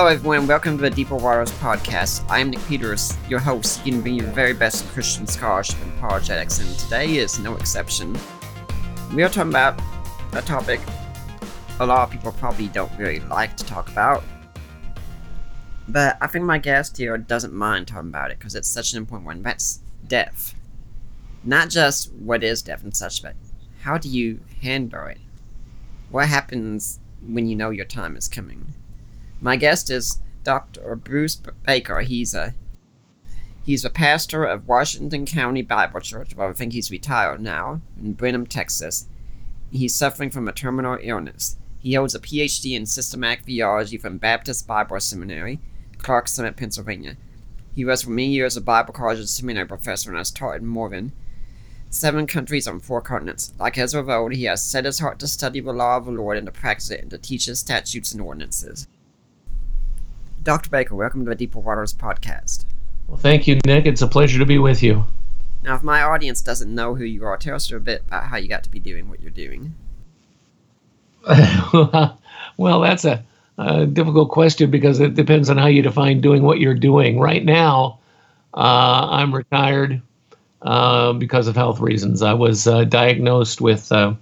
Hello, everyone. Welcome to the Deeper Waters podcast. I am Nick Peters, your host, bring you the very best Christian scholarship and apologetics, and today is no exception. We are talking about a topic a lot of people probably don't really like to talk about, but I think my guest here doesn't mind talking about it because it's such an important one. That's death. Not just what is death and such, but how do you handle it? What happens when you know your time is coming? My guest is Dr. Bruce Baker. He's a he's a pastor of Washington County Bible Church. Well, I think he's retired now in Brenham, Texas. He's suffering from a terminal illness. He holds a PhD in systematic theology from Baptist Bible Seminary, Clark Summit, Pennsylvania. He was for many years a Bible college and seminary professor and has taught in more than seven countries on four continents. Like Ezra of he has set his heart to study the law of the Lord and to practice it and to teach his statutes and ordinances. Dr. Baker, welcome to the Deeper Waters podcast. Well, thank you, Nick. It's a pleasure to be with you. Now, if my audience doesn't know who you are, tell us a bit about how you got to be doing what you're doing. well, that's a, a difficult question because it depends on how you define doing what you're doing. Right now, uh, I'm retired uh, because of health reasons. I was uh, diagnosed with uh,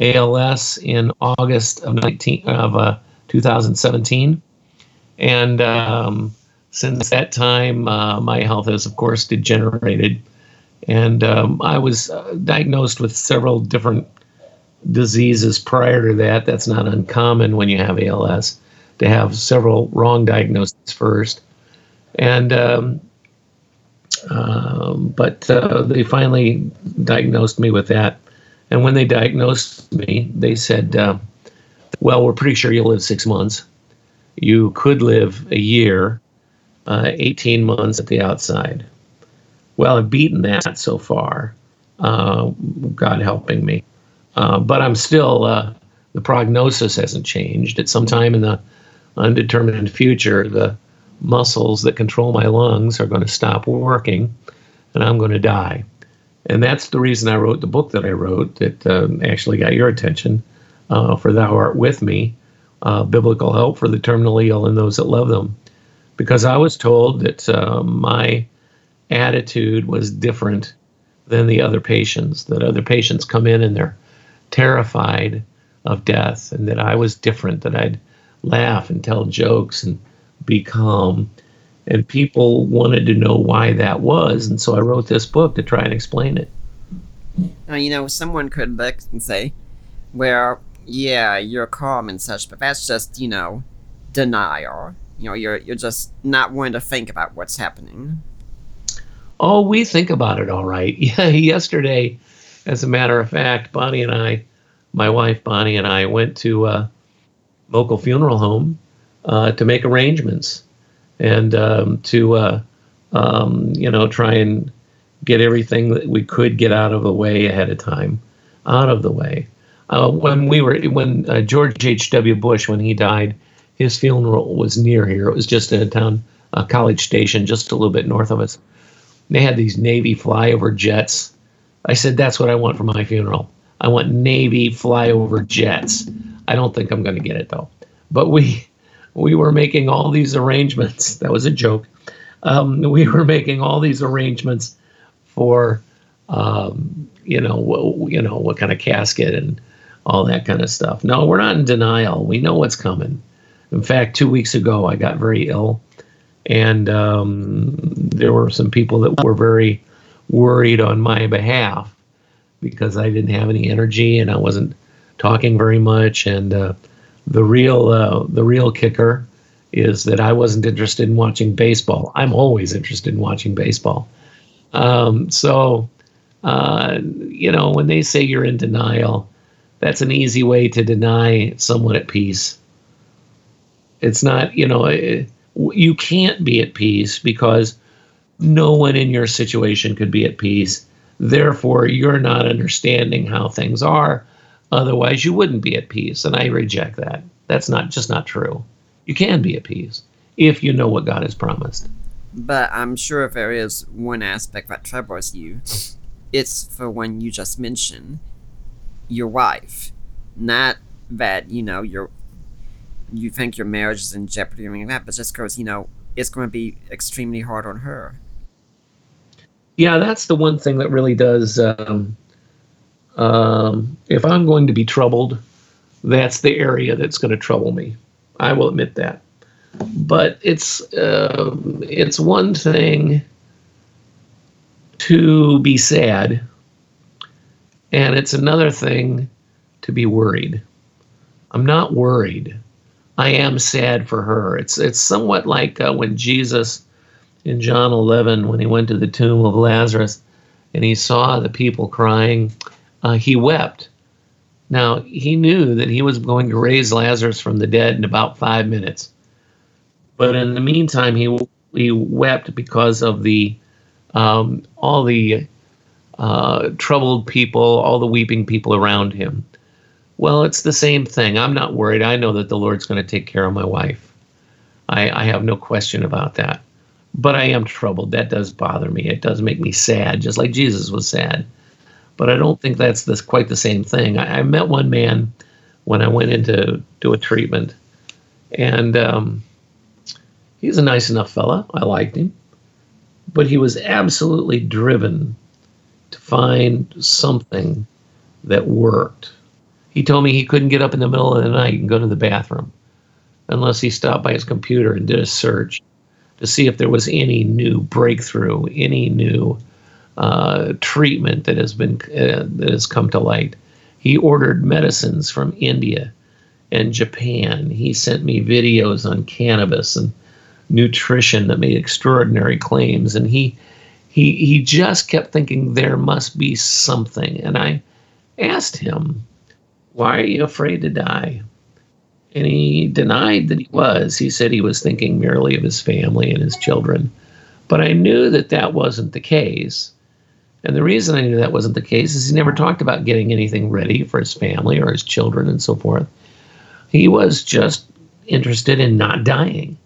ALS in August of 19 of uh, 2017, and um, since that time, uh, my health has, of course, degenerated. And um, I was uh, diagnosed with several different diseases prior to that. That's not uncommon when you have ALS to have several wrong diagnoses first. And um, um, but uh, they finally diagnosed me with that. And when they diagnosed me, they said, uh, "Well, we're pretty sure you'll live six months. You could live a year, uh, 18 months at the outside." Well, I've beaten that so far. Uh, God helping me. Uh, but I'm still, uh, the prognosis hasn't changed. At some time in the undetermined future, the muscles that control my lungs are going to stop working and I'm going to die. And that's the reason I wrote the book that I wrote that um, actually got your attention uh, for Thou Art With Me uh, Biblical Help for the Terminally Ill and Those That Love Them. Because I was told that uh, my attitude was different than the other patients, that other patients come in and they're terrified of death, and that I was different, that I'd laugh and tell jokes and be calm. And people wanted to know why that was. And so I wrote this book to try and explain it. Now, you know, someone could look and say, well, yeah, you're calm and such, but that's just, you know, denial. You know, you're, you're just not wanting to think about what's happening. Oh, we think about it all right. Yeah, yesterday, as a matter of fact, Bonnie and I, my wife Bonnie and I, went to a local funeral home uh, to make arrangements and um, to, uh, um, you know, try and get everything that we could get out of the way ahead of time, out of the way. Uh, when we were, when uh, George H.W. Bush, when he died, his funeral was near here. It was just in a town, a College Station, just a little bit north of us. They had these Navy flyover jets. I said, that's what I want for my funeral. I want Navy flyover jets. I don't think I'm going to get it though. But we we were making all these arrangements. That was a joke. Um, we were making all these arrangements for um, you know wh- you know what kind of casket and all that kind of stuff. No, we're not in denial. We know what's coming. In fact, two weeks ago, I got very ill, and um, there were some people that were very worried on my behalf because I didn't have any energy and I wasn't talking very much. And uh, the real uh, the real kicker is that I wasn't interested in watching baseball. I'm always interested in watching baseball. Um, so, uh, you know, when they say you're in denial, that's an easy way to deny someone at peace. It's not, you know, eh, eh, it, you can't be at peace because no one in your situation could be at peace. Therefore, you're not understanding how things are. Otherwise, you wouldn't be at peace. And I reject that. That's not just not true. You can be at peace if you know what God has promised. But I'm sure if there is one aspect that troubles you, it's for one you just mentioned your wife. Not that, you know, you're you think your marriage is in jeopardy or anything like that, but just because, you know, it's going to be extremely hard on her. Yeah, that's the one thing that really does. Um, um, if I'm going to be troubled, that's the area that's going to trouble me. I will admit that. But it's uh, it's one thing to be sad, and it's another thing to be worried. I'm not worried. I am sad for her. It's it's somewhat like uh, when Jesus in John 11 when he went to the tomb of Lazarus and he saw the people crying. Uh, he wept now, he knew that he was going to raise Lazarus from the dead in about five minutes. But in the meantime, he, he wept because of the um, all the uh, troubled people, all the weeping people around him. Well, it's the same thing. I'm not worried. I know that the Lord's going to take care of my wife. I, I have no question about that. But I am troubled. That does bother me. It does make me sad, just like Jesus was sad but I don't think that's this quite the same thing. I, I met one man when I went in to do a treatment, and um, he's a nice enough fella. I liked him, but he was absolutely driven to find something that worked. He told me he couldn't get up in the middle of the night and go to the bathroom unless he stopped by his computer and did a search to see if there was any new breakthrough, any new uh, treatment that has been uh, that has come to light. He ordered medicines from India and Japan. He sent me videos on cannabis and nutrition that made extraordinary claims, and he he he just kept thinking there must be something. And I asked him, "Why are you afraid to die?" And he denied that he was. He said he was thinking merely of his family and his children. But I knew that that wasn't the case. And the reason I knew that wasn't the case is he never talked about getting anything ready for his family or his children and so forth. He was just interested in not dying.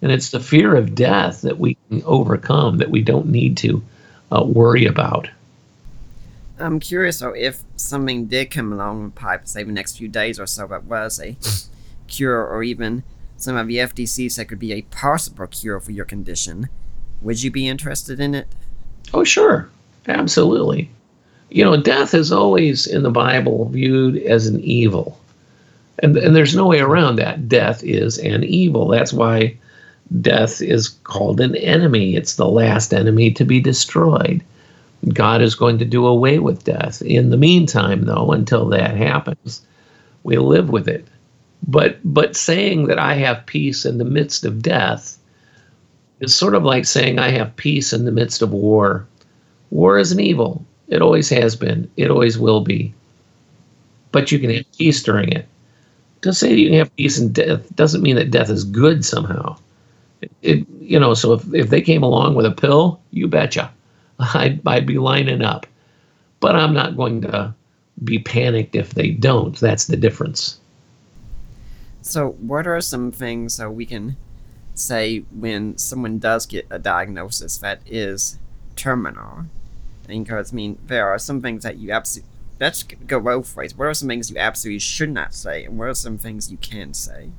And it's the fear of death that we can overcome, that we don't need to uh, worry about. I'm curious though if something did come along with pipe, say the next few days or so, that was a cure, or even some of the FDA said could be a possible cure for your condition. Would you be interested in it? Oh, sure. Absolutely. You know, death is always in the Bible viewed as an evil. And, and there's no way around that. Death is an evil. That's why death is called an enemy. It's the last enemy to be destroyed. God is going to do away with death. In the meantime, though, until that happens, we live with it. But but saying that I have peace in the midst of death is sort of like saying I have peace in the midst of war. War is an evil. It always has been. It always will be. But you can have peace during it. To say that you can have peace in death doesn't mean that death is good somehow. It, you know, so if, if they came along with a pill, you betcha. I'd, I'd be lining up. But I'm not going to be panicked if they don't. That's the difference. So, what are some things that we can say when someone does get a diagnosis that is terminal? because I mean there are some things that you absolutely let's go both ways. What are some things you absolutely should not say, and what are some things you can say?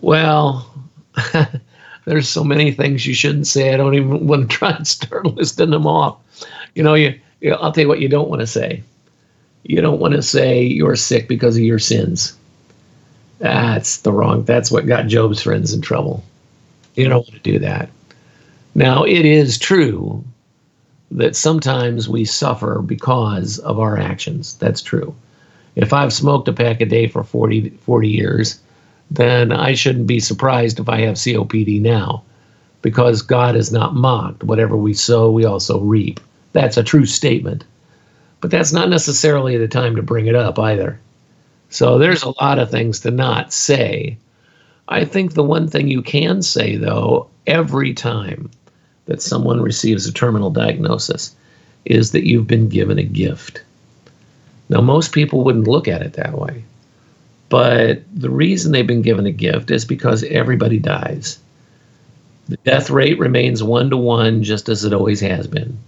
Well, there's so many things you shouldn't say. I don't even want to try and start listing them off. You know, you, you I'll tell you what you don't want to say. You don't want to say you're sick because of your sins. That's the wrong. That's what got Job's friends in trouble. You don't want to do that. Now, it is true that sometimes we suffer because of our actions. That's true. If I've smoked a pack a day for 40, 40 years, then I shouldn't be surprised if I have COPD now because God is not mocked. Whatever we sow, we also reap. That's a true statement. But that's not necessarily the time to bring it up either. So there's a lot of things to not say. I think the one thing you can say, though, every time that someone receives a terminal diagnosis is that you've been given a gift. Now, most people wouldn't look at it that way. But the reason they've been given a gift is because everybody dies. The death rate remains one to one, just as it always has been.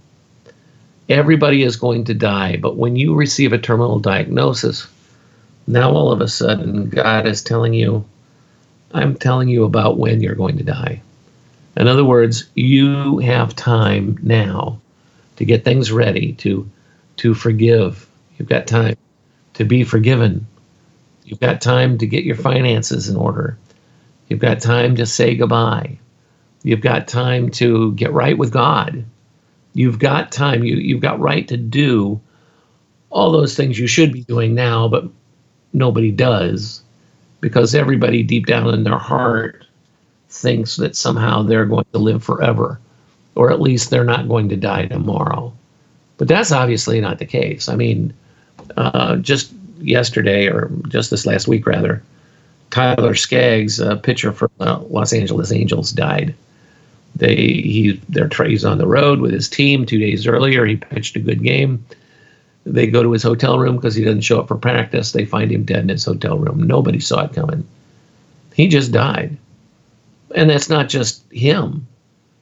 Everybody is going to die, but when you receive a terminal diagnosis, now all of a sudden God is telling you, I'm telling you about when you're going to die. In other words, you have time now to get things ready, to to forgive. You've got time to be forgiven. You've got time to get your finances in order. You've got time to say goodbye. You've got time to get right with God. You've got time. You you've got right to do all those things you should be doing now, but nobody does because everybody deep down in their heart thinks that somehow they're going to live forever, or at least they're not going to die tomorrow. But that's obviously not the case. I mean, uh, just yesterday, or just this last week rather, Tyler Skaggs, a pitcher for the Los Angeles Angels, died. They he their he's on the road with his team. Two days earlier, he pitched a good game. They go to his hotel room because he doesn't show up for practice. They find him dead in his hotel room. Nobody saw it coming. He just died and that's not just him.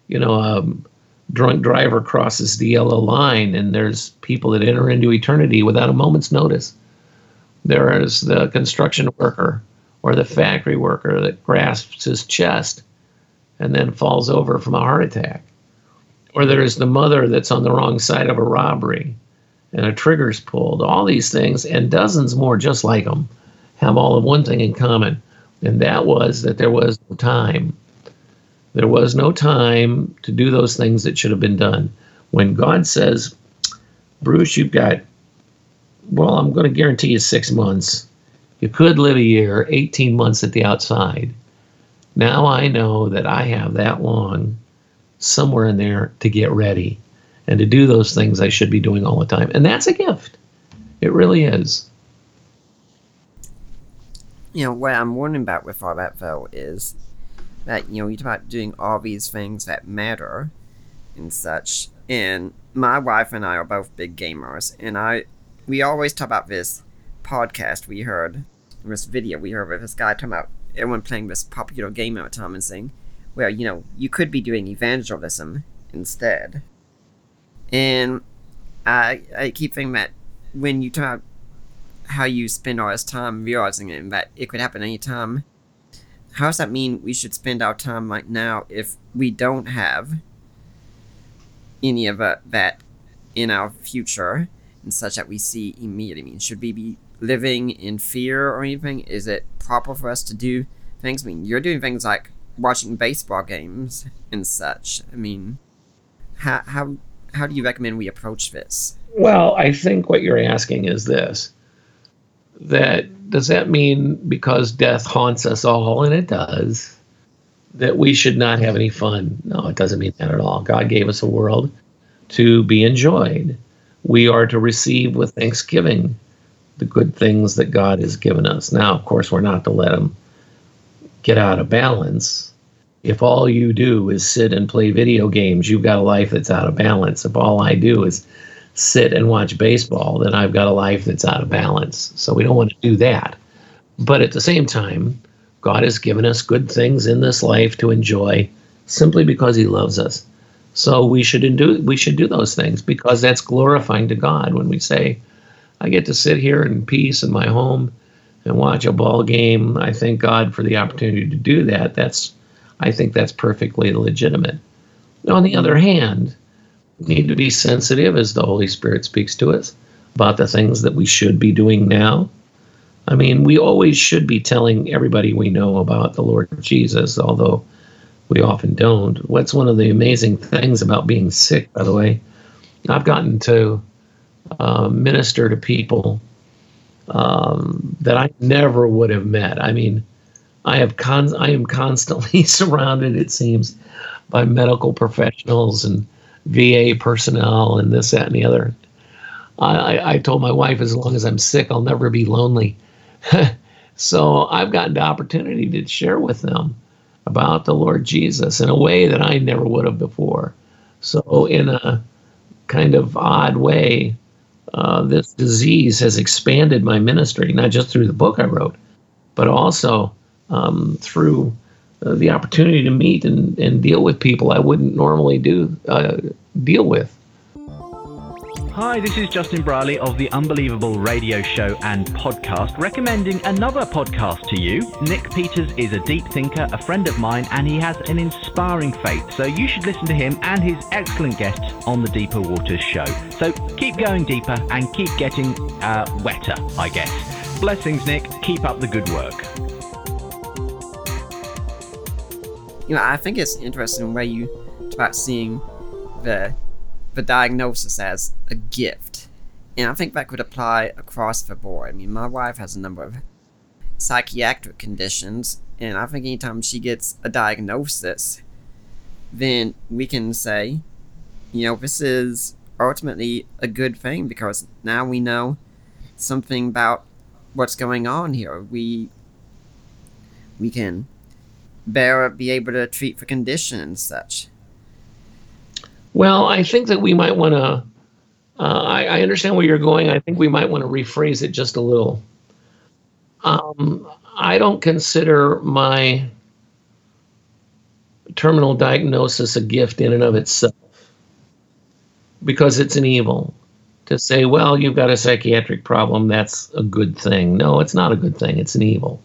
You know, a um, drunk driver crosses the yellow line, and there's people that enter into eternity without a moment's notice. There is the construction worker or the factory worker that grasps his chest and then falls over from a heart attack. Or there's the mother that's on the wrong side of a robbery and a trigger's pulled. All these things and dozens more just like them have all of one thing in common and that was that there was no time. There was no time to do those things that should have been done. When God says, Bruce, you've got, well, I'm going to guarantee you six months. You could live a year, 18 months at the outside. Now I know that I have that long somewhere in there to get ready and to do those things I should be doing all the time. And that's a gift. It really is you know, what I'm wondering about with all that, though, is that, you know, you talk about doing all these things that matter and such. And my wife and I are both big gamers, and I, we always talk about this podcast we heard, this video we heard with this guy talking about everyone playing this popular game at the time and saying, well, you know, you could be doing evangelism instead. And I, I keep thinking that when you talk how you spend all this time realizing it and that it could happen anytime. How does that mean we should spend our time right now if we don't have any of that in our future and such that we see immediately? I mean, should we be living in fear or anything? Is it proper for us to do things? I mean, you're doing things like watching baseball games and such. I mean, how how how do you recommend we approach this? Well, I think what you're asking is this that does that mean because death haunts us all and it does that we should not have any fun no it doesn't mean that at all god gave us a world to be enjoyed we are to receive with thanksgiving the good things that god has given us now of course we're not to let them get out of balance if all you do is sit and play video games you've got a life that's out of balance if all i do is sit and watch baseball, then I've got a life that's out of balance. So we don't want to do that. But at the same time, God has given us good things in this life to enjoy simply because he loves us. So we should do we should do those things because that's glorifying to God when we say, I get to sit here in peace in my home and watch a ball game. I thank God for the opportunity to do that. That's I think that's perfectly legitimate. On the other hand, we need to be sensitive as the Holy Spirit speaks to us about the things that we should be doing now. I mean, we always should be telling everybody we know about the Lord Jesus, although we often don't. What's one of the amazing things about being sick, by the way? I've gotten to uh, minister to people um, that I never would have met. I mean, I have con- I am constantly surrounded, it seems, by medical professionals and VA personnel and this, that, and the other. I, I told my wife, as long as I'm sick, I'll never be lonely. so I've gotten the opportunity to share with them about the Lord Jesus in a way that I never would have before. So, in a kind of odd way, uh, this disease has expanded my ministry, not just through the book I wrote, but also um, through uh, the opportunity to meet and, and deal with people I wouldn't normally do uh, deal with. Hi, this is Justin Brierley of the Unbelievable Radio Show and podcast, recommending another podcast to you. Nick Peters is a deep thinker, a friend of mine, and he has an inspiring faith. So you should listen to him and his excellent guests on the Deeper Waters Show. So keep going deeper and keep getting uh, wetter, I guess. Blessings, Nick. Keep up the good work. You know, I think it's interesting where you about seeing the the diagnosis as a gift. And I think that could apply across the board. I mean, my wife has a number of psychiatric conditions, and I think anytime she gets a diagnosis, then we can say, you know, this is ultimately a good thing because now we know something about what's going on here. We we can better be able to treat the condition and such. Well, I think that we might want to. Uh, I, I, understand where you're going. I think we might want to rephrase it just a little. Um, I don't consider my terminal diagnosis a gift in and of itself because it's an evil. To say, well, you've got a psychiatric problem, that's a good thing. No, it's not a good thing, it's an evil.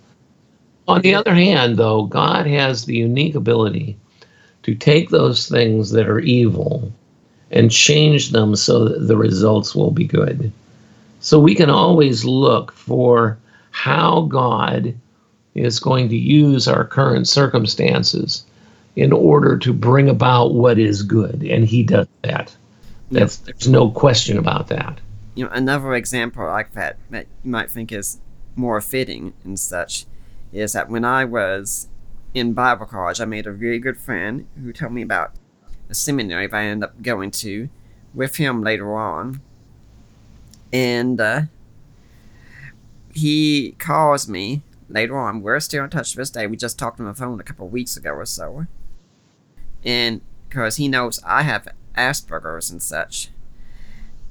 On the other hand, though, God has the unique ability to take those things that are evil and change them so that the results will be good. So we can always look for how God is going to use our current circumstances in order to bring about what is good, and He does that. That's there's no question about that. You know, another example like that that you might think is more fitting and such is that when I was in Bible college, I made a very good friend who told me about a seminary that I ended up going to with him later on. And uh, he calls me later on. We're still in touch to this day. We just talked on the phone a couple weeks ago or so. And because he knows I have Asperger's and such.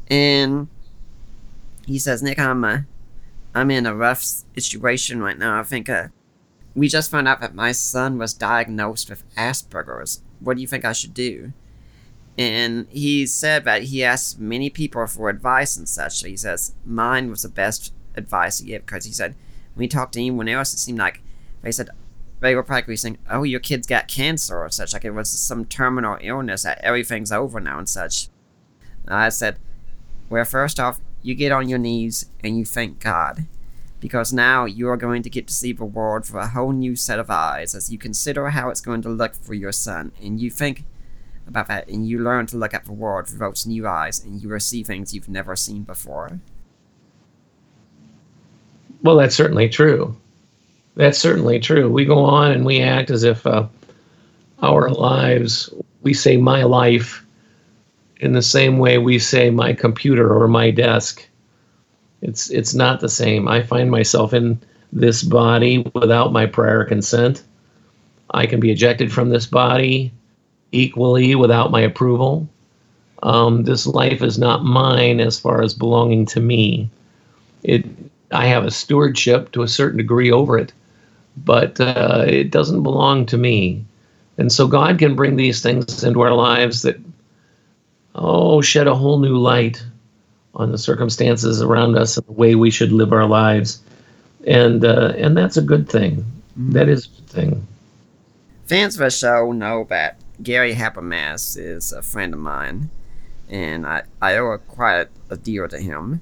And he says, Nick, I'm, uh, I'm in a rough situation right now. I think uh, we just found out that my son was diagnosed with Asperger's. What do you think I should do? And he said that he asked many people for advice and such. He says mine was the best advice to give because he said when he talked to anyone else, it seemed like they said they were practically saying, "Oh, your kid's got cancer" or such. Like it was some terminal illness that everything's over now and such. And I said, "Well, first off, you get on your knees and you thank God." Because now you are going to get to see the world through a whole new set of eyes as you consider how it's going to look for your son, and you think about that, and you learn to look at the world through those new eyes, and you will see things you've never seen before. Well, that's certainly true. That's certainly true. We go on and we act as if uh, our lives, we say my life in the same way we say my computer or my desk it's it's not the same. I find myself in this body without my prior consent. I can be ejected from this body equally without my approval. Um, this life is not mine as far as belonging to me. It I have a stewardship to a certain degree over it, but uh, it doesn't belong to me. And so God can bring these things into our lives that oh shed a whole new light on the circumstances around us and the way we should live our lives, and uh, and that's a good thing. Mm-hmm. That is a good thing. Fans of the show know that Gary Habermas is a friend of mine, and I I owe quite a deal to him.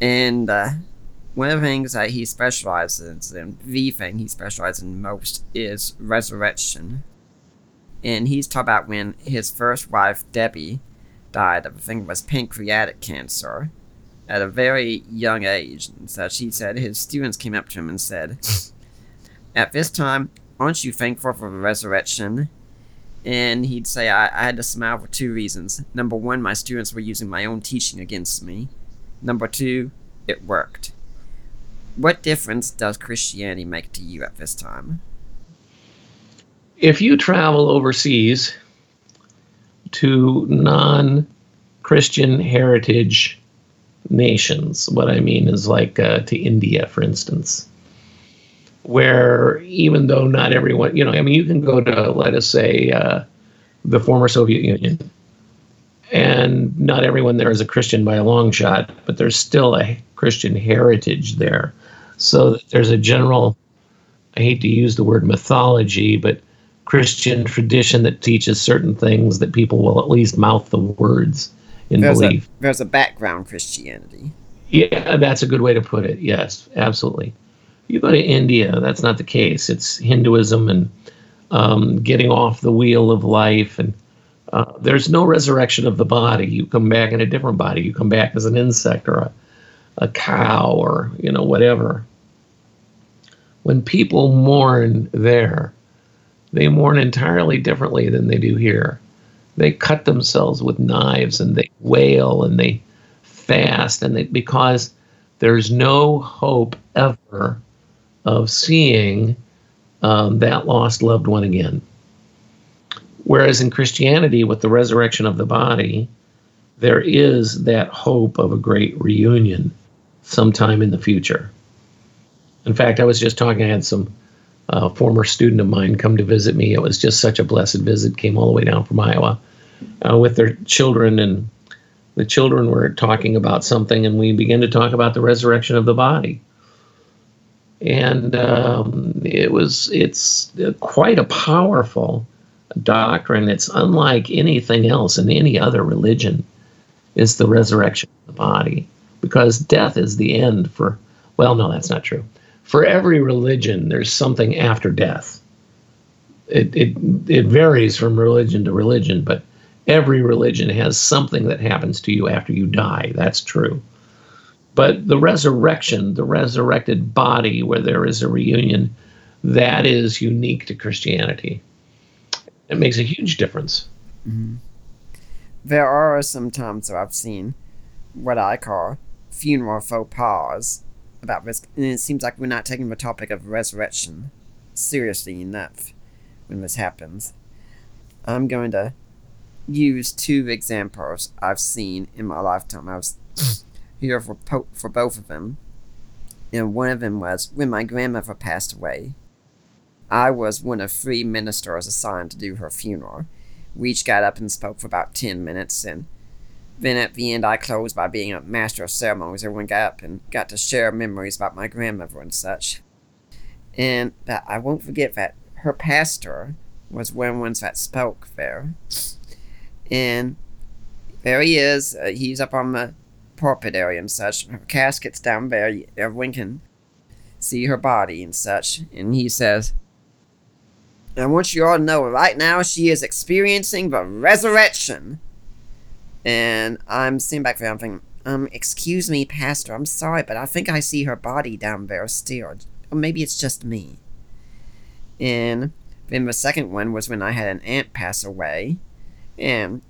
And uh, one of the things that he specializes in, the thing he specializes in most, is resurrection. And he's talked about when his first wife, Debbie, died of, I think it was pancreatic cancer. at a very young age and such. He said his students came up to him and said, At this time, aren't you thankful for the resurrection? And he'd say, I, I had to smile for two reasons. Number one, my students were using my own teaching against me. Number two, it worked. What difference does Christianity make to you at this time? If you travel overseas to non Christian heritage nations, what I mean is like uh, to India, for instance, where even though not everyone, you know, I mean, you can go to, let us say, uh, the former Soviet Union, and not everyone there is a Christian by a long shot, but there's still a Christian heritage there. So there's a general, I hate to use the word mythology, but Christian tradition that teaches certain things that people will at least mouth the words in there's belief. A, there's a background Christianity. Yeah, that's a good way to put it. Yes, absolutely. You go to India, that's not the case. It's Hinduism and um, getting off the wheel of life, and uh, there's no resurrection of the body. You come back in a different body. You come back as an insect or a, a cow or you know whatever. When people mourn there, they mourn entirely differently than they do here. They cut themselves with knives and they wail and they fast and they because there's no hope ever of seeing um, that lost loved one again. Whereas in Christianity, with the resurrection of the body, there is that hope of a great reunion sometime in the future. In fact, I was just talking, I had some uh, former student of mine come to visit me. It was just such a blessed visit, came all the way down from Iowa uh, with their children, and the children were talking about something, and we began to talk about the resurrection of the body. And um, it was, it's quite a powerful doctrine. It's unlike anything else in any other religion, is the resurrection of the body. Because death is the end for, well, no, that's not true. For every religion, there's something after death. It, it, it varies from religion to religion, but every religion has something that happens to you after you die. That's true. But the resurrection, the resurrected body, where there is a reunion, that is unique to Christianity. It makes a huge difference. Mm-hmm. There are some times I've seen what I call funeral faux pas about risk, and it seems like we're not taking the topic of resurrection seriously enough when this happens. I'm going to use two examples I've seen in my lifetime. I was here for po- for both of them, and one of them was when my grandmother passed away. I was one of three ministers assigned to do her funeral. We each got up and spoke for about ten minutes, and then at the end, I closed by being a master of ceremonies. Everyone got up and got to share memories about my grandmother and such. And but I won't forget that her pastor was one of the ones that spoke there. And there he is. Uh, he's up on the pulpit area and such. Her casket's down there. Everyone can see her body and such. And he says, I want you all to know right now she is experiencing the resurrection. And I'm sitting back there, I'm thinking, um, excuse me, Pastor, I'm sorry, but I think I see her body down there still. Or maybe it's just me. And then the second one was when I had an aunt pass away. And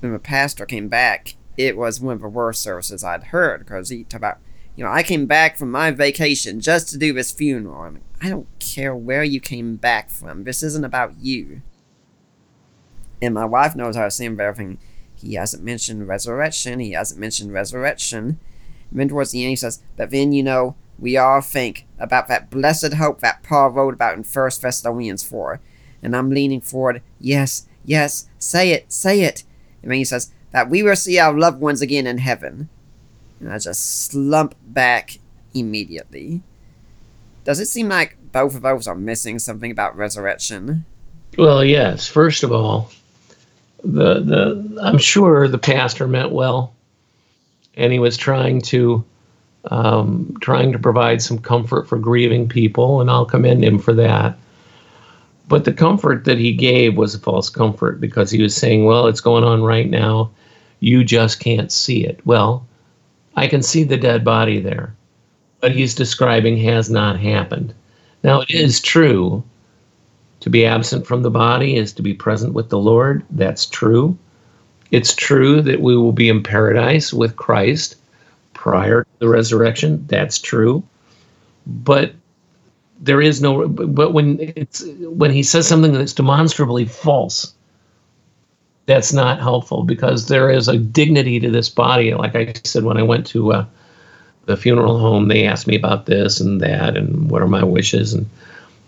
when the pastor came back, it was one of the worst services I'd heard because he talked about, you know, I came back from my vacation just to do this funeral. I mean, I don't care where you came back from. This isn't about you. And my wife knows how to say everything. He hasn't mentioned resurrection. He hasn't mentioned resurrection. And then towards the end, he says, But then, you know, we all think about that blessed hope that Paul wrote about in 1 Thessalonians 4. And I'm leaning forward, Yes, yes, say it, say it. And then he says, That we will see our loved ones again in heaven. And I just slump back immediately. Does it seem like both of those are missing something about resurrection? Well, yes. First of all, the the I'm sure the pastor meant well, and he was trying to um, trying to provide some comfort for grieving people, and I'll commend him for that. But the comfort that he gave was a false comfort because he was saying, "Well, it's going on right now. You just can't see it." Well, I can see the dead body there. What he's describing has not happened. Now, it is true to be absent from the body is to be present with the Lord. That's true. It's true that we will be in paradise with Christ prior to the resurrection. That's true. But there is no but when it's when he says something that's demonstrably false that's not helpful because there is a dignity to this body like i said when i went to uh, the funeral home they asked me about this and that and what are my wishes and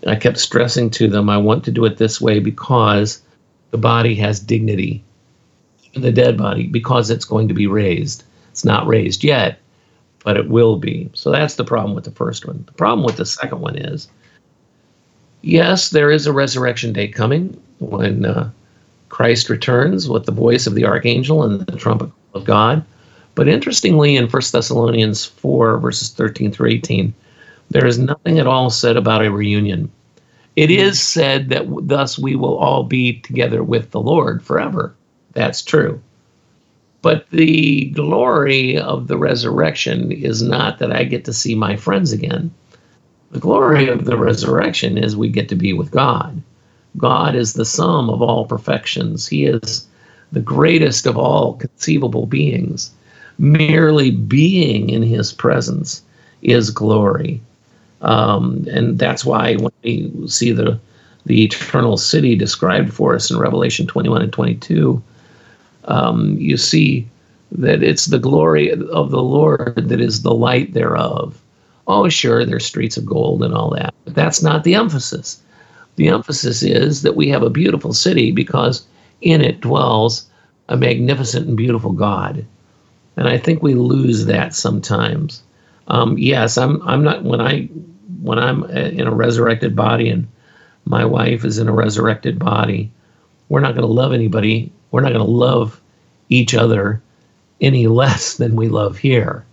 i kept stressing to them i want to do it this way because the body has dignity in the dead body because it's going to be raised it's not raised yet but it will be. So that's the problem with the first one. The problem with the second one is yes, there is a resurrection day coming when uh, Christ returns with the voice of the archangel and the trumpet of God. But interestingly, in 1 Thessalonians 4, verses 13 through 18, there is nothing at all said about a reunion. It hmm. is said that thus we will all be together with the Lord forever. That's true. But the glory of the resurrection is not that I get to see my friends again. The glory of the resurrection is we get to be with God. God is the sum of all perfections. He is the greatest of all conceivable beings. Merely being in his presence is glory. Um, and that's why when we see the, the eternal city described for us in Revelation 21 and 22, um, you see that it's the glory of the Lord that is the light thereof. Oh, sure, there's streets of gold and all that, but that's not the emphasis. The emphasis is that we have a beautiful city because in it dwells a magnificent and beautiful God. And I think we lose that sometimes. Um, yes, I'm. I'm not when I when I'm in a resurrected body and my wife is in a resurrected body. We're not going to love anybody. We're not going to love each other any less than we love here.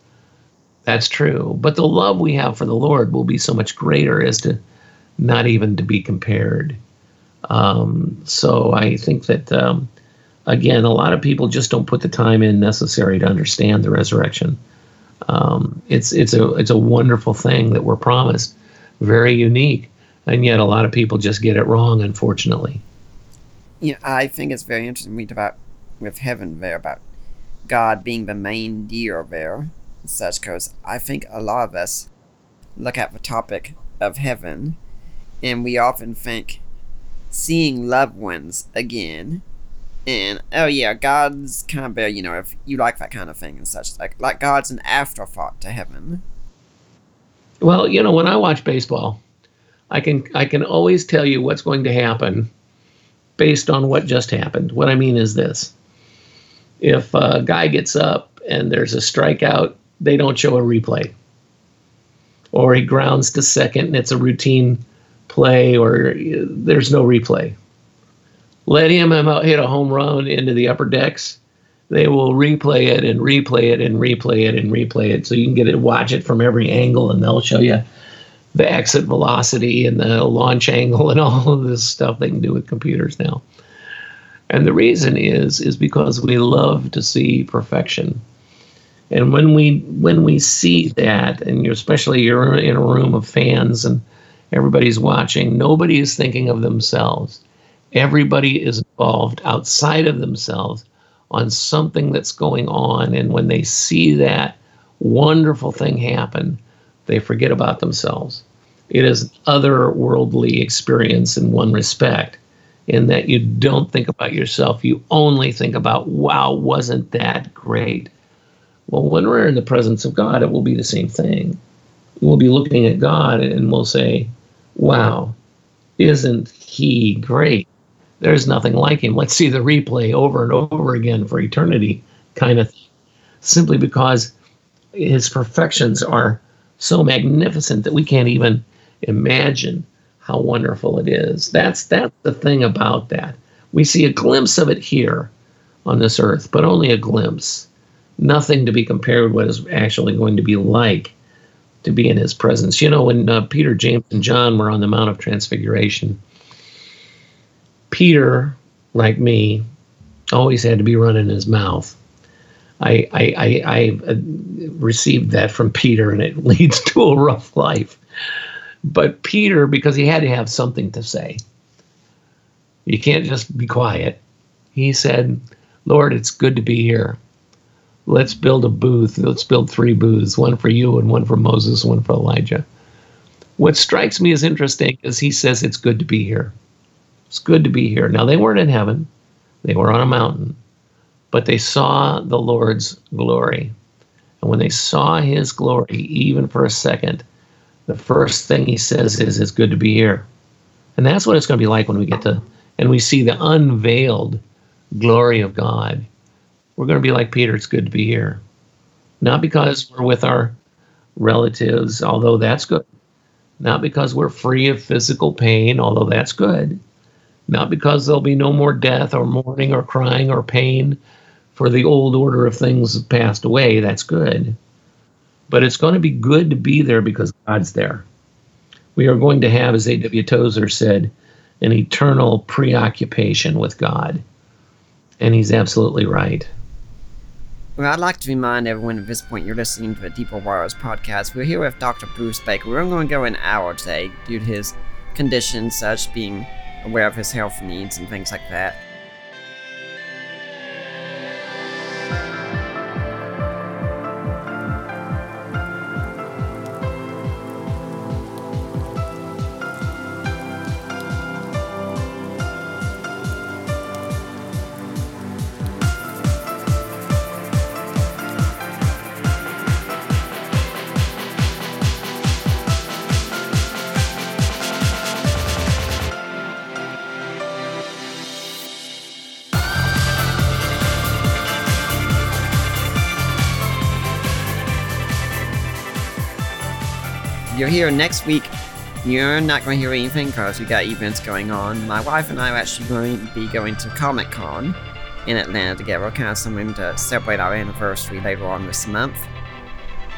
That's true. But the love we have for the Lord will be so much greater as to not even to be compared. Um, so I think that, um, again, a lot of people just don't put the time in necessary to understand the resurrection. Um, it's it's a it's a wonderful thing that we're promised, very unique, and yet a lot of people just get it wrong, unfortunately. Yeah, I think it's very interesting. We about with heaven there about God being the main deal there, such because I think a lot of us look at the topic of heaven and we often think seeing loved ones again and oh yeah god's kind of there you know if you like that kind of thing and such like like god's an afterthought to heaven well you know when i watch baseball i can i can always tell you what's going to happen based on what just happened what i mean is this if a guy gets up and there's a strikeout, they don't show a replay. Or he grounds to second and it's a routine play, or uh, there's no replay. Let him hit a home run into the upper decks. They will replay it and replay it and replay it and replay it, so you can get it, watch it from every angle, and they'll show you the exit velocity and the launch angle and all of this stuff they can do with computers now. And the reason is is because we love to see perfection. And when we when we see that, and you're, especially you're in a room of fans and everybody's watching, nobody is thinking of themselves. Everybody is involved outside of themselves on something that's going on. And when they see that wonderful thing happen, they forget about themselves. It is an otherworldly experience in one respect in that you don't think about yourself. You only think about, wow, wasn't that great? Well, when we're in the presence of God, it will be the same thing. We'll be looking at God and we'll say, wow, isn't he great? There's nothing like him. Let's see the replay over and over again for eternity, kind of thing. Simply because his perfections are so magnificent that we can't even imagine how wonderful it is. That's that's the thing about that. We see a glimpse of it here on this earth, but only a glimpse. Nothing to be compared with what is actually going to be like to be in his presence. You know, when uh, Peter, James, and John were on the Mount of Transfiguration, Peter, like me, always had to be running his mouth. I, I, I, I uh, received that from Peter, and it leads to a rough life. But Peter, because he had to have something to say, you can't just be quiet. He said, Lord, it's good to be here. Let's build a booth. Let's build three booths one for you, and one for Moses, one for Elijah. What strikes me as interesting is he says it's good to be here. It's good to be here. Now, they weren't in heaven, they were on a mountain, but they saw the Lord's glory. And when they saw his glory, even for a second, the first thing he says is, It's good to be here. And that's what it's going to be like when we get to, and we see the unveiled glory of God. We're going to be like Peter, it's good to be here. Not because we're with our relatives, although that's good. Not because we're free of physical pain, although that's good. Not because there'll be no more death or mourning or crying or pain for the old order of things passed away, that's good. But it's going to be good to be there because God's there. We are going to have, as A.W. Tozer said, an eternal preoccupation with God. And he's absolutely right. Well, I'd like to remind everyone at this point you're listening to the Deeper Waters podcast. We're here with Dr. Bruce Baker. We're only going to go an hour today due to his condition, such being aware of his health needs and things like that. Here next week, you're not going to hear anything because we got events going on. My wife and I are actually going to be going to Comic Con in Atlanta together, kind of something to celebrate our anniversary later on this month.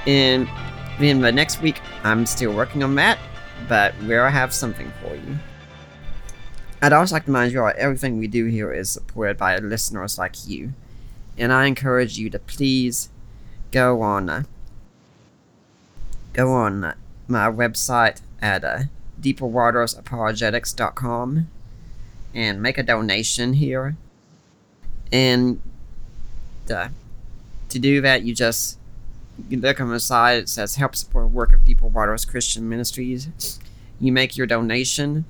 And then the next week, I'm still working on that, but we'll have something for you. I'd also like to remind you all everything we do here is supported by listeners like you. And I encourage you to please go on, uh, go on uh, my website at uh, deeperwatersapologetics.com and make a donation here. And uh, to do that, you just you look on the side, it says help support work of Deeper Waters Christian Ministries. You make your donation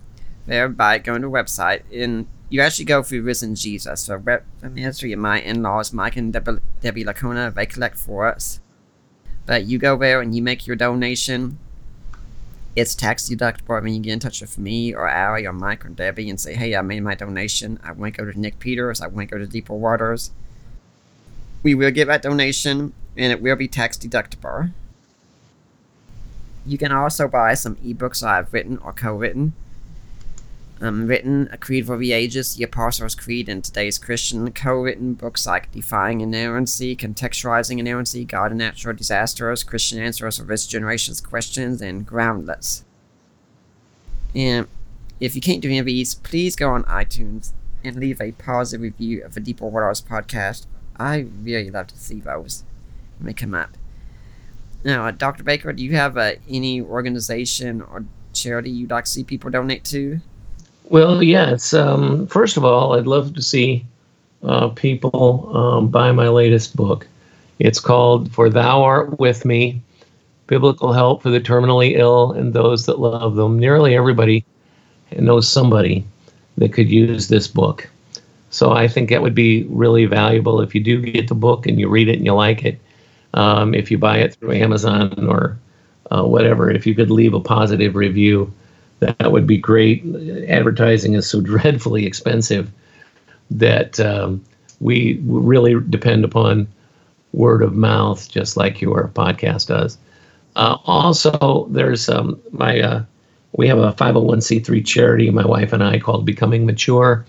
there by going to the website, and you actually go through Risen Jesus. So, the ministry of my in laws, Mike and Debbie, Debbie Licona, they collect for us. But you go there and you make your donation it's tax deductible. I mean, you get in touch with me or Allie or Mike or Debbie and say, hey, I made my donation. I want to go to Nick Peters. I want to go to Deeper Waters. We will get that donation and it will be tax deductible. You can also buy some ebooks I've written or co written um, written A Creed for the Ages, The Apostles' Creed, and Today's Christian, co-written books like Defining Inerrancy, Contextualizing Inerrancy, God and Natural Disasters, Christian Answers for This Generation's Questions, and Groundless. And if you can't do any of these, please go on iTunes and leave a positive review of the Deeper Waters podcast. I really love to see those when they come up. Now, uh, Dr. Baker, do you have uh, any organization or charity you'd like to see people donate to? Well, yes. Um, first of all, I'd love to see uh, people um, buy my latest book. It's called For Thou Art With Me Biblical Help for the Terminally Ill and Those That Love Them. Nearly everybody knows somebody that could use this book. So I think that would be really valuable if you do get the book and you read it and you like it. Um, if you buy it through Amazon or uh, whatever, if you could leave a positive review that would be great. Advertising is so dreadfully expensive that um, we really depend upon word of mouth, just like your podcast does. Uh, also, there's um, my uh, we have a 501c3 charity, my wife and I, called Becoming Mature.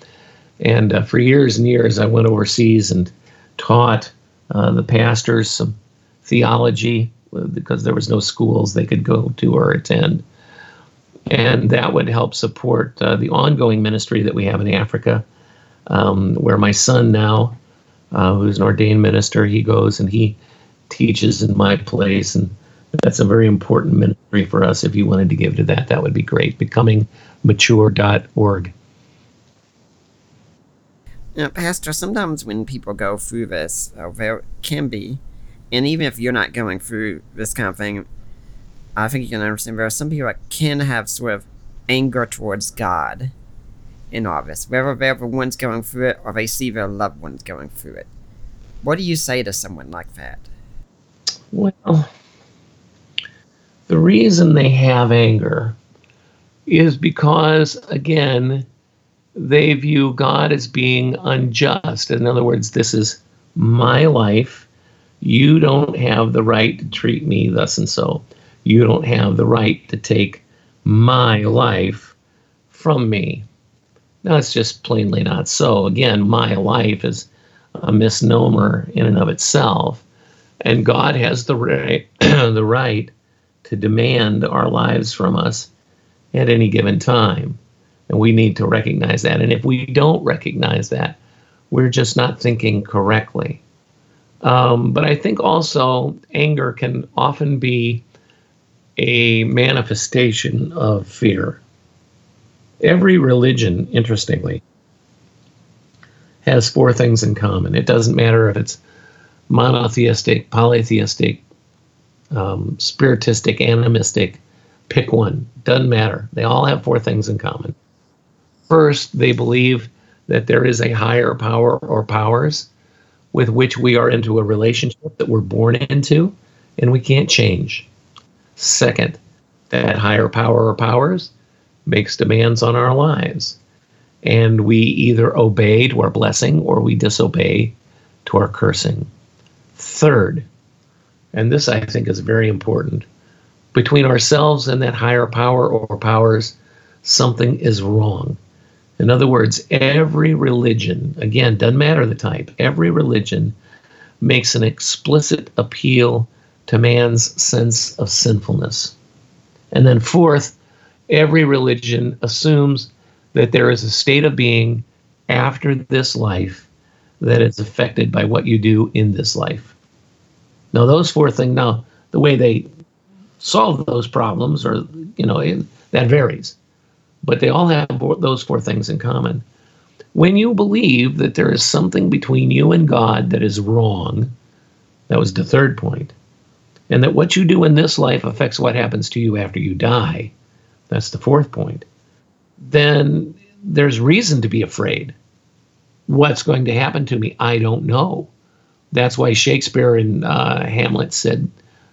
And uh, for years and years, I went overseas and taught uh, the pastors some theology because there was no schools they could go to or attend and that would help support uh, the ongoing ministry that we have in Africa, um, where my son now uh, who's an ordained minister. He goes and he teaches in my place, and that's a very important ministry for us. If you wanted to give to that, that would be great. Becomingmature.org. Now, Pastor, sometimes when people go through this, uh, there can be, and even if you're not going through this kind of thing, I think you can understand there are some people that can have sort of anger towards God in all this, whether they're the ones going through it or they see their loved ones going through it. What do you say to someone like that? Well, the reason they have anger is because, again, they view God as being unjust. In other words, this is my life. You don't have the right to treat me thus and so. You don't have the right to take my life from me. Now, it's just plainly not so. Again, my life is a misnomer in and of itself. And God has the right, the right to demand our lives from us at any given time. And we need to recognize that. And if we don't recognize that, we're just not thinking correctly. Um, but I think also anger can often be a manifestation of fear. Every religion, interestingly, has four things in common. It doesn't matter if it's monotheistic, polytheistic, um, spiritistic, animistic, pick one. Doesn't matter. They all have four things in common. First, they believe that there is a higher power or powers with which we are into a relationship that we're born into and we can't change. Second, that higher power or powers makes demands on our lives. And we either obey to our blessing or we disobey to our cursing. Third, and this I think is very important, between ourselves and that higher power or powers, something is wrong. In other words, every religion, again, doesn't matter the type, every religion makes an explicit appeal to man's sense of sinfulness. And then, fourth, every religion assumes that there is a state of being after this life that is affected by what you do in this life. Now, those four things, now, the way they solve those problems, or, you know, that varies. But they all have those four things in common. When you believe that there is something between you and God that is wrong, that was the third point, and that what you do in this life affects what happens to you after you die, that's the fourth point, then there's reason to be afraid. What's going to happen to me? I don't know. That's why Shakespeare in uh, Hamlet said,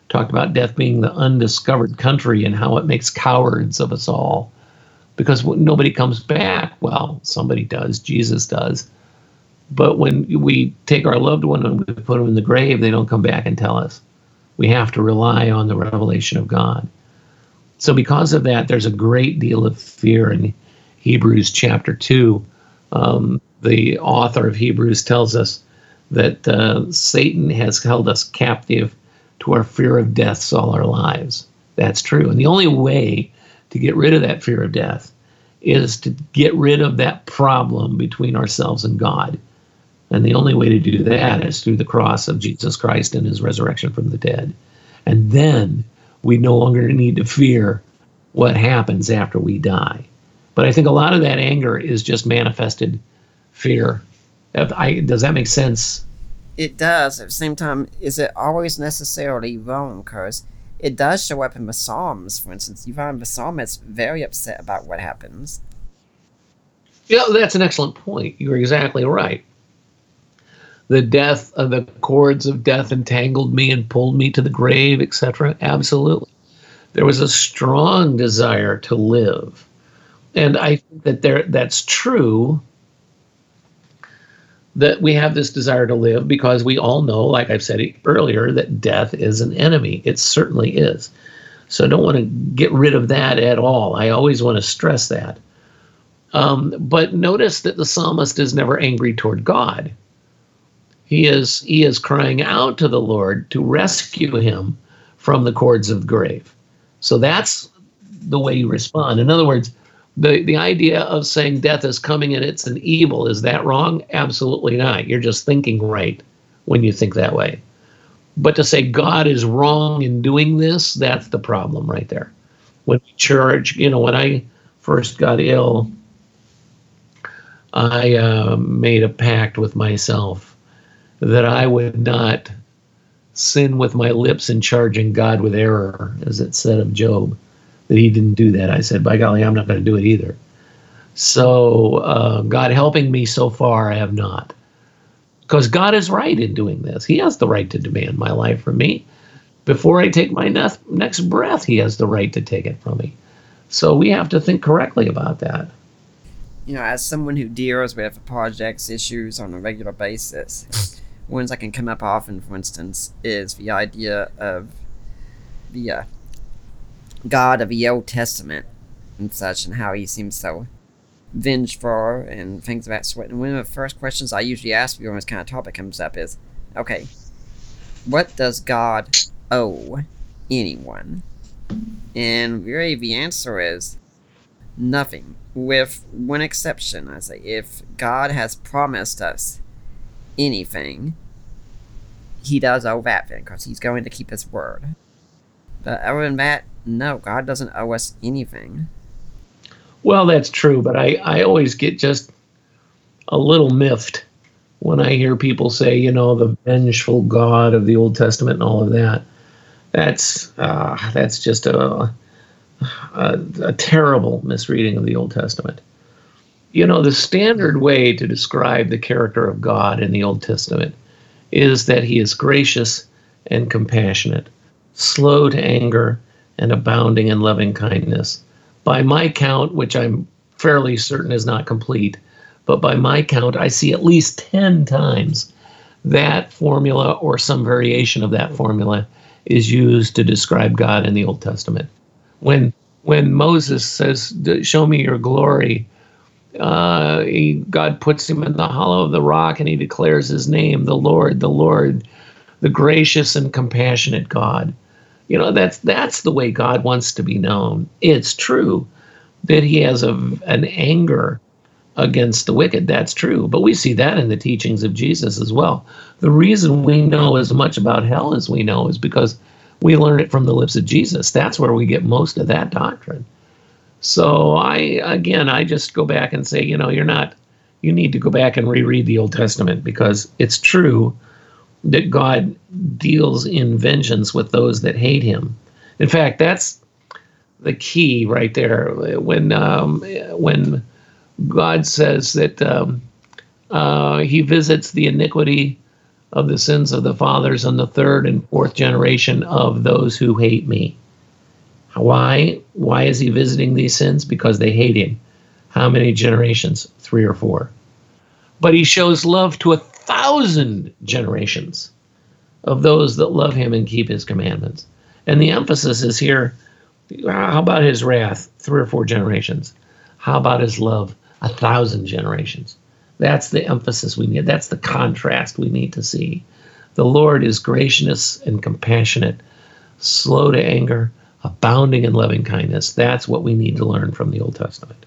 talked about death being the undiscovered country and how it makes cowards of us all. Because nobody comes back. Well, somebody does. Jesus does. But when we take our loved one and we put them in the grave, they don't come back and tell us. We have to rely on the revelation of God. So, because of that, there's a great deal of fear in Hebrews chapter 2. Um, the author of Hebrews tells us that uh, Satan has held us captive to our fear of death all our lives. That's true. And the only way to get rid of that fear of death is to get rid of that problem between ourselves and God. And the only way to do that is through the cross of Jesus Christ and his resurrection from the dead. And then we no longer need to fear what happens after we die. But I think a lot of that anger is just manifested fear. I, does that make sense? It does. At the same time, is it always necessarily wrong? Because it does show up in the Psalms, for instance. You find the psalmist very upset about what happens. Yeah, that's an excellent point. You're exactly right. The death of the cords of death entangled me and pulled me to the grave, etc. Absolutely there was a strong desire to live. And I think that there that's true that we have this desire to live because we all know, like I've said earlier, that death is an enemy. It certainly is. So I don't want to get rid of that at all. I always want to stress that. Um, but notice that the psalmist is never angry toward God. He is he is crying out to the Lord to rescue him from the cords of the grave. So that's the way you respond. In other words, the the idea of saying death is coming and it's an evil is that wrong? Absolutely not. You're just thinking right when you think that way. But to say God is wrong in doing this, that's the problem right there. When we charge, you know, when I first got ill, I uh, made a pact with myself that I would not sin with my lips in charging God with error, as it said of Job, that he didn't do that. I said, by golly, I'm not going to do it either. So, uh, God helping me so far, I have not. Because God is right in doing this. He has the right to demand my life from me. Before I take my next breath, He has the right to take it from me. So we have to think correctly about that. You know, as someone who deals with projects issues on a regular basis, ones that can come up often, for instance, is the idea of the uh, God of the Old Testament and such, and how he seems so vengeful and things of that sort. And one of the first questions I usually ask when this kind of topic comes up is, okay, what does God owe anyone? And really, the answer is nothing, with one exception. I say, if God has promised us anything, he does owe that thing because he's going to keep his word. But other than that, no, God doesn't owe us anything. Well, that's true, but I, I always get just a little miffed when I hear people say, you know, the vengeful God of the Old Testament and all of that. That's uh, that's just a, a, a terrible misreading of the Old Testament. You know, the standard way to describe the character of God in the Old Testament is that he is gracious and compassionate, slow to anger, and abounding in loving kindness. By my count, which I'm fairly certain is not complete, but by my count, I see at least 10 times that formula or some variation of that formula is used to describe God in the Old Testament. When when Moses says, "Show me your glory," uh, he, God puts him in the hollow of the rock and he declares his name, the Lord, the Lord, the gracious and compassionate God. You know, that's that's the way God wants to be known. It's true that he has a, an anger against the wicked. That's true. But we see that in the teachings of Jesus as well. The reason we know as much about hell as we know is because we learn it from the lips of Jesus. That's where we get most of that doctrine. So I again I just go back and say, you know, you're not you need to go back and reread the Old Testament because it's true that God deals in vengeance with those that hate him. In fact, that's the key right there. When um, when God says that um, uh, He visits the iniquity of the sins of the fathers on the third and fourth generation of those who hate me. Why? Why is he visiting these sins? Because they hate him. How many generations? Three or four. But he shows love to a thousand generations of those that love him and keep his commandments. And the emphasis is here how about his wrath? Three or four generations. How about his love? A thousand generations. That's the emphasis we need. That's the contrast we need to see. The Lord is gracious and compassionate, slow to anger, abounding in loving kindness. That's what we need to learn from the Old Testament.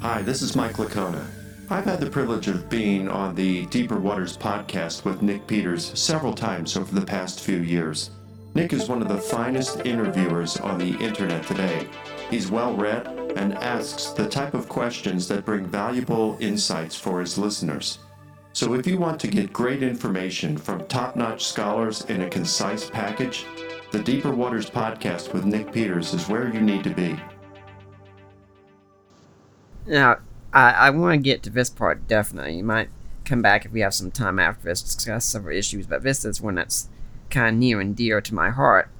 Hi, this is Mike Licona. I've had the privilege of being on the Deeper Waters podcast with Nick Peters several times over the past few years. Nick is one of the finest interviewers on the internet today. He's well read and asks the type of questions that bring valuable insights for his listeners. So if you want to get great information from top notch scholars in a concise package, the Deeper Waters podcast with Nick Peters is where you need to be. Now, I, I want to get to this part definitely. You might come back if we have some time after this to discuss several issues, but this is one that's kind of near and dear to my heart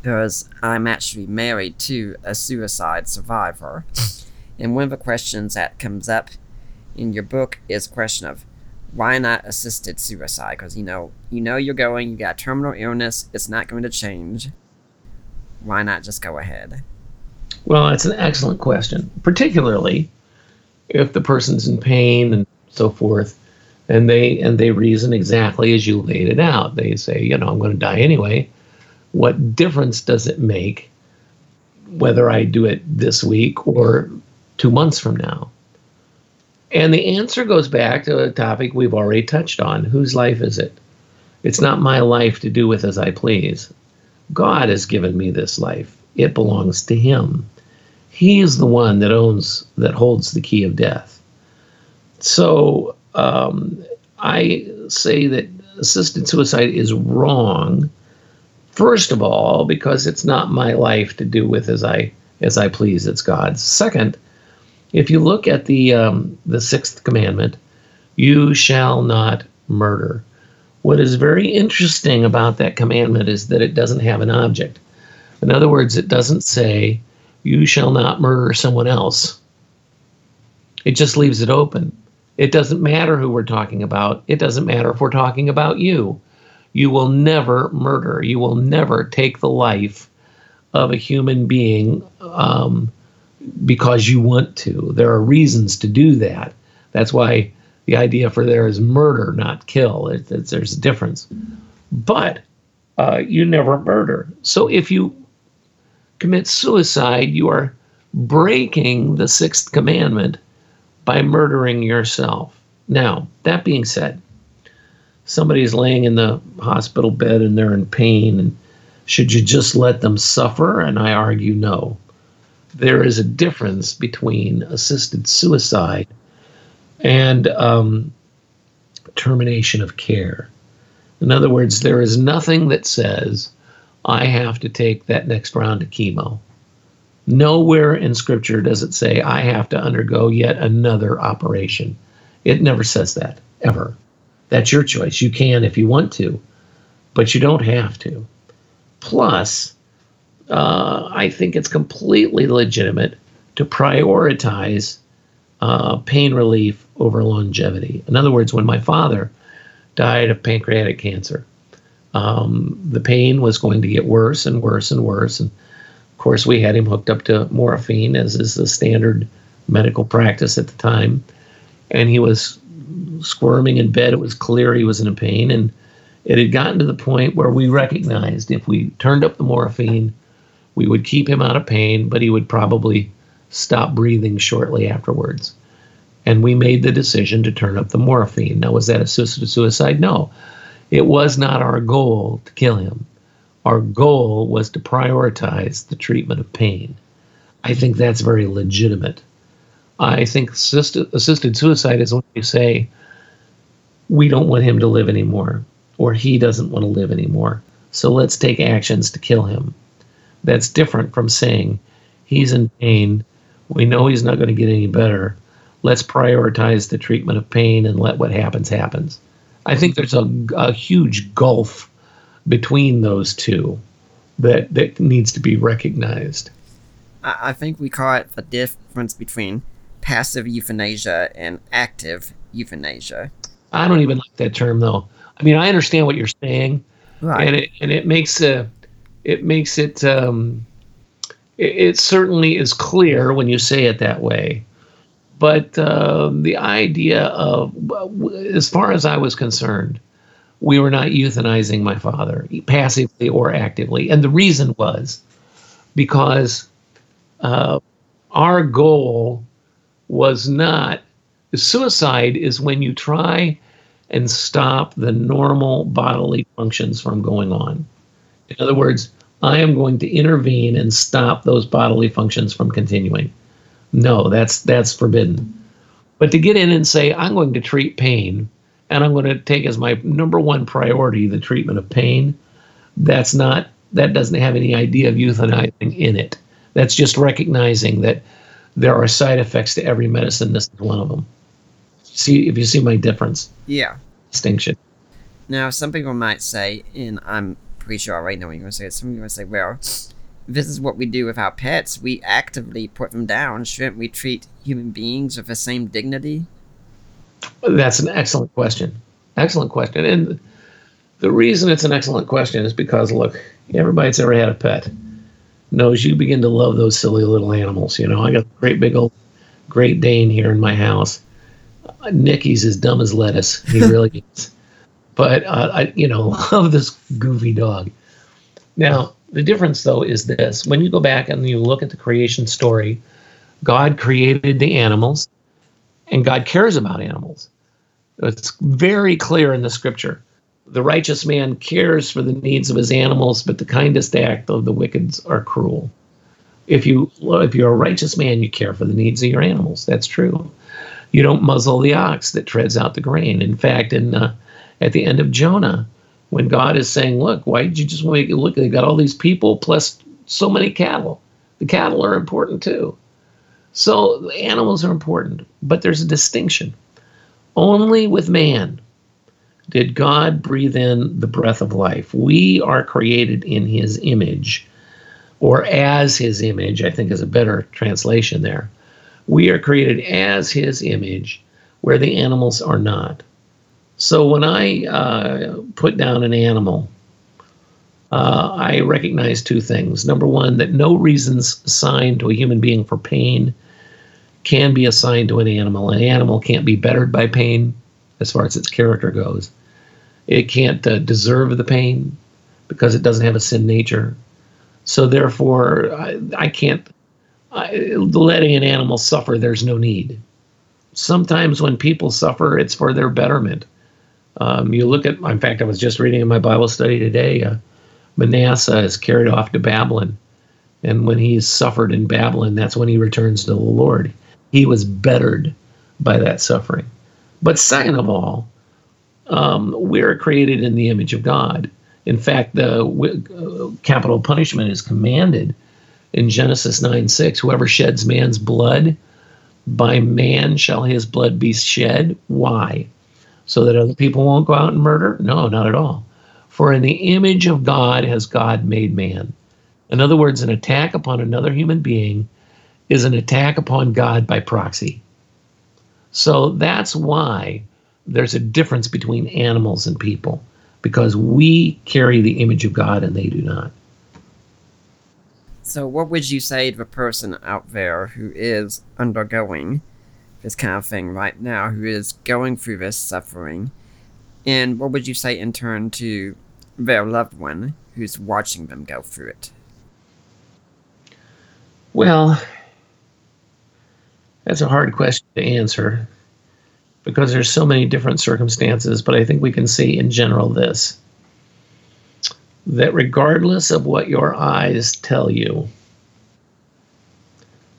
because I'm actually married to a suicide survivor. and one of the questions that comes up in your book is a question of why not assisted suicide? Because you know, you know you're going, you got terminal illness, it's not going to change. Why not just go ahead? Well, it's an excellent question, particularly if the person's in pain and so forth, and they and they reason exactly as you laid it out. They say, you know, I'm going to die anyway. What difference does it make whether I do it this week or two months from now? And the answer goes back to a topic we've already touched on whose life is it? It's not my life to do with as I please. God has given me this life, it belongs to Him. He is the one that owns, that holds the key of death. So um, I say that assisted suicide is wrong. First of all, because it's not my life to do with as I as I please. It's God's. Second, if you look at the um, the sixth commandment, you shall not murder. What is very interesting about that commandment is that it doesn't have an object. In other words, it doesn't say, you shall not murder someone else. It just leaves it open. It doesn't matter who we're talking about. It doesn't matter if we're talking about you. You will never murder. You will never take the life of a human being um, because you want to. There are reasons to do that. That's why the idea for there is murder, not kill. It, it, there's a difference. But uh, you never murder. So if you commit suicide, you are breaking the sixth commandment by murdering yourself. Now, that being said, somebody's laying in the hospital bed and they're in pain, and should you just let them suffer? And I argue no. There is a difference between assisted suicide and um, termination of care. In other words, there is nothing that says I have to take that next round of chemo. Nowhere in Scripture does it say I have to undergo yet another operation. It never says that, ever. That's your choice. You can if you want to, but you don't have to. Plus, uh, I think it's completely legitimate to prioritize uh, pain relief over longevity. In other words, when my father died of pancreatic cancer, um, the pain was going to get worse and worse and worse. And of course, we had him hooked up to morphine, as is the standard medical practice at the time. And he was squirming in bed. It was clear he was in pain. And it had gotten to the point where we recognized if we turned up the morphine, we would keep him out of pain, but he would probably stop breathing shortly afterwards. And we made the decision to turn up the morphine. Now, was that assisted suicide? No. It was not our goal to kill him. Our goal was to prioritize the treatment of pain. I think that's very legitimate. I think assisted, assisted suicide is when you say, we don't want him to live anymore, or he doesn't want to live anymore. So let's take actions to kill him. That's different from saying, he's in pain. We know he's not going to get any better. Let's prioritize the treatment of pain and let what happens happens. I think there's a, a huge gulf between those two that, that needs to be recognized. I, I think we call it the difference between passive euthanasia and active euthanasia. I don't even like that term though. I mean, I understand what you're saying, right. and it and it makes a it makes it um, it, it certainly is clear when you say it that way. But uh, the idea of, as far as I was concerned, we were not euthanizing my father passively or actively. And the reason was because uh, our goal was not suicide, is when you try and stop the normal bodily functions from going on. In other words, I am going to intervene and stop those bodily functions from continuing. No, that's that's forbidden. But to get in and say I'm going to treat pain and I'm going to take as my number one priority the treatment of pain, that's not that doesn't have any idea of euthanizing in it. That's just recognizing that there are side effects to every medicine. This is one of them. See if you see my difference. Yeah. Distinction. Now, some people might say, and I'm pretty sure I already know what you're going to say. Some people might say, well, this is what we do with our pets. We actively put them down. Shouldn't we treat human beings with the same dignity? That's an excellent question. Excellent question. And the reason it's an excellent question is because, look, everybody that's ever had a pet knows you begin to love those silly little animals. You know, I got a great big old Great Dane here in my house. Nicky's as dumb as lettuce. He really is. But uh, I, you know, love this goofy dog. Now, the difference, though, is this: when you go back and you look at the creation story, God created the animals, and God cares about animals. It's very clear in the scripture. The righteous man cares for the needs of his animals, but the kindest act of the wicked are cruel. If you if you're a righteous man, you care for the needs of your animals. That's true. You don't muzzle the ox that treads out the grain. In fact, in uh, at the end of Jonah, when God is saying, "Look, why did you just look? They've got all these people plus so many cattle. The cattle are important too. So animals are important, but there's a distinction. Only with man did God breathe in the breath of life. We are created in his image, or as his image, I think is a better translation there. We are created as his image, where the animals are not. So when I uh, put down an animal, uh, I recognize two things. Number one, that no reasons assigned to a human being for pain can be assigned to an animal. An animal can't be bettered by pain as far as its character goes. It can't uh, deserve the pain because it doesn't have a sin nature. So therefore, I, I can't. I, letting an animal suffer, there's no need. Sometimes when people suffer, it's for their betterment. Um, you look at, in fact, I was just reading in my Bible study today. Uh, Manasseh is carried off to Babylon, and when he's suffered in Babylon, that's when he returns to the Lord. He was bettered by that suffering. But second of all, um, we're created in the image of God. In fact, the uh, capital punishment is commanded in Genesis 9 6. Whoever sheds man's blood, by man shall his blood be shed. Why? So that other people won't go out and murder? No, not at all. For in the image of God has God made man. In other words, an attack upon another human being is an attack upon God by proxy. So that's why there's a difference between animals and people, because we carry the image of God and they do not. So, what would you say to a person out there who is undergoing this kind of thing right now, who is going through this suffering? And what would you say in turn to their loved one who's watching them go through it? Well, that's a hard question to answer because there's so many different circumstances, but I think we can see in general this that regardless of what your eyes tell you,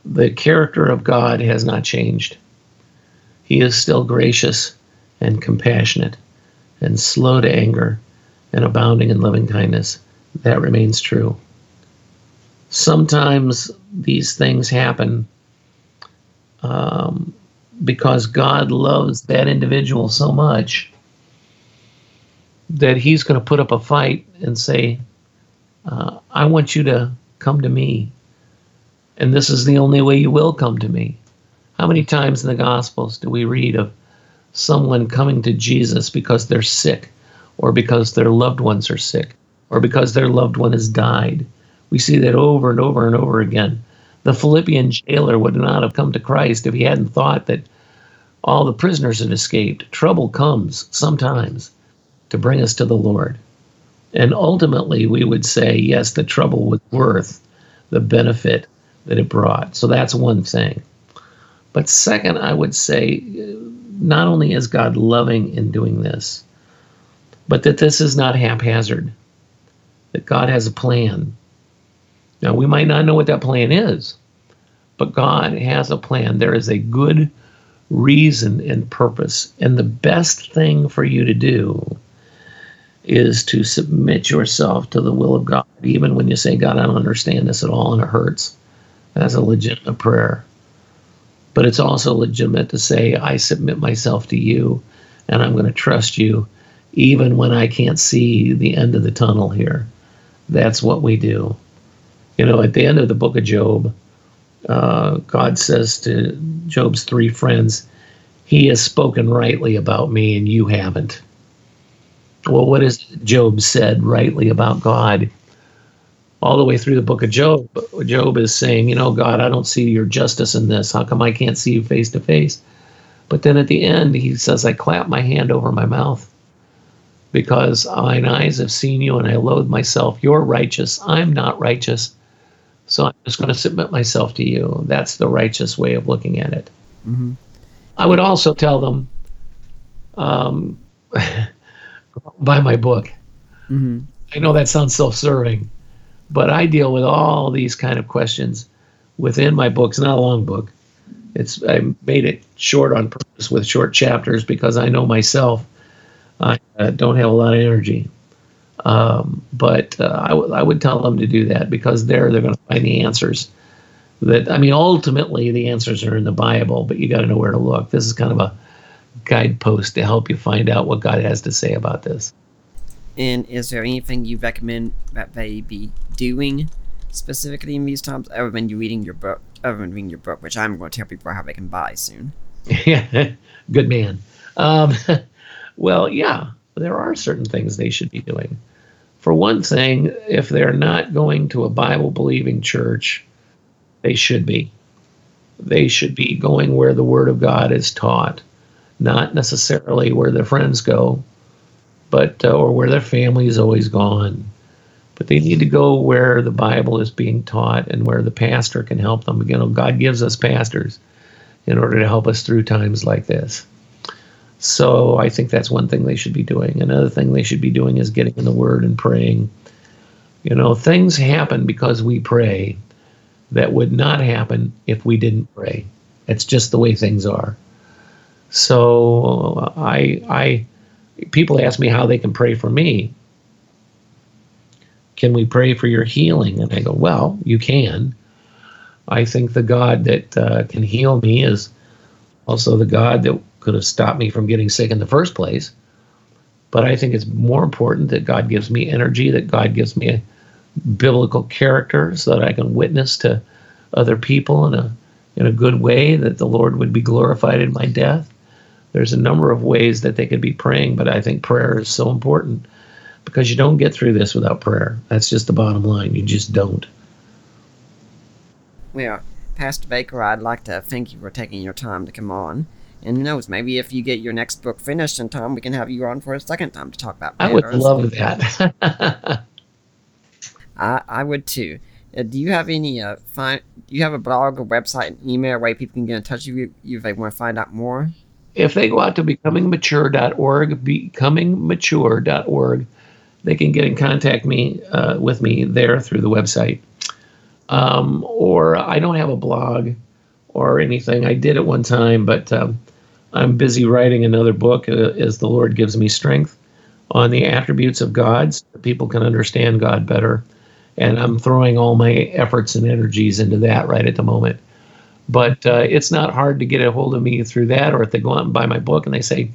the character of God has not changed. He is still gracious and compassionate and slow to anger and abounding in loving kindness. That remains true. Sometimes these things happen um, because God loves that individual so much that He's going to put up a fight and say, uh, I want you to come to me. And this is the only way you will come to me. How many times in the Gospels do we read of someone coming to Jesus because they're sick, or because their loved ones are sick, or because their loved one has died? We see that over and over and over again. The Philippian jailer would not have come to Christ if he hadn't thought that all the prisoners had escaped. Trouble comes sometimes to bring us to the Lord. And ultimately, we would say, yes, the trouble was worth the benefit that it brought. So that's one thing. But second, I would say, uh, not only is God loving in doing this, but that this is not haphazard, that God has a plan now, we might not know what that plan is, but God has a plan. There is a good reason and purpose. And the best thing for you to do is to submit yourself to the will of God, even when you say, God, I don't understand this at all, and it hurts. That's a legitimate prayer. But it's also legitimate to say, I submit myself to you, and I'm going to trust you, even when I can't see the end of the tunnel here. That's what we do. You know, at the end of the book of Job, uh, God says to Job's three friends, He has spoken rightly about me, and you haven't. Well, what has Job said rightly about God? All the way through the book of Job, Job is saying, You know, God, I don't see your justice in this. How come I can't see you face to face? But then at the end, he says, I clap my hand over my mouth because mine eyes have seen you and I loathe myself. You're righteous. I'm not righteous So I'm just going to submit myself to you. That's the righteous way of looking at it. Mm-hmm. I would also tell them, um, buy my book. Mm-hmm. I know that sounds self-serving, but I deal with all these kind of questions within my book. It's not a long book. It's I made it short on purpose with short chapters because I know myself. I uh, don't have a lot of energy, um, but uh, I, w- I would tell them to do that because there they're going to find the answers. That I mean, ultimately the answers are in the Bible, but you got to know where to look. This is kind of a guidepost to help you find out what God has to say about this. And is there anything you recommend that they be doing specifically in these times, other than you reading your book, other than reading your book, which I'm going to tell people how they can buy soon? Yeah, good man. Um, well, yeah, there are certain things they should be doing. For one thing, if they're not going to a Bible believing church, they should be. They should be going where the Word of God is taught, not necessarily where their friends go, but uh, or where their family is always gone. But they need to go where the Bible is being taught and where the pastor can help them. You know, God gives us pastors in order to help us through times like this. So I think that's one thing they should be doing. Another thing they should be doing is getting in the Word and praying. You know, things happen because we pray that would not happen if we didn't pray. It's just the way things are. So I, I, people ask me how they can pray for me. Can we pray for your healing? And I go, well, you can. I think the God that uh, can heal me is also the God that could have stopped me from getting sick in the first place. But I think it's more important that God gives me energy, that God gives me a biblical character so that I can witness to other people in a in a good way, that the Lord would be glorified in my death. There's a number of ways that they could be praying, but I think prayer is so important because you don't get through this without prayer. That's just the bottom line. You just don't. Well, Pastor Baker, I'd like to thank you for taking your time to come on. And who knows, maybe if you get your next book finished in time, we can have you on for a second time to talk about I would love that. I, I would too. Uh, do you have any uh find? Do you have a blog, a website, an email where people can get in touch with you if they want to find out more? If they go out to becomingmature.org, becomingmature.org, they can get in contact me uh, with me there through the website. Um, or I don't have a blog or anything. I did at one time, but um, I'm busy writing another book uh, as the Lord gives me strength on the attributes of God so people can understand God better. And I'm throwing all my efforts and energies into that right at the moment. But uh, it's not hard to get a hold of me through that, or if they go out and buy my book and they say,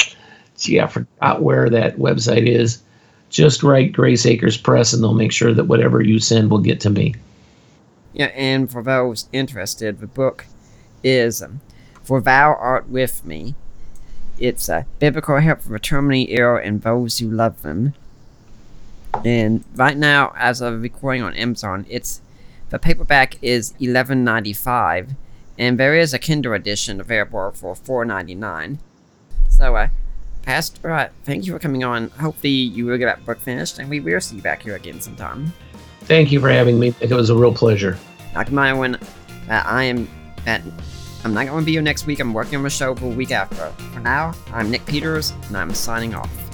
gee, I forgot where that website is, just write Grace Acres Press and they'll make sure that whatever you send will get to me. Yeah, and for those interested, the book is um, For Thou Art With Me. It's a biblical help for the terminally ill and those who love them. And right now, as of recording on Amazon, it's the paperback is eleven ninety five, and there is a Kindle edition available for four ninety nine. So, uh, Pastor, uh, thank you for coming on. Hopefully, you will get that book finished, and we will see you back here again sometime. Thank you for having me. It was a real pleasure. Dr. Myron, uh, I am at. I'm not going to be here next week. I'm working on the show for a week after. For now, I'm Nick Peters, and I'm signing off.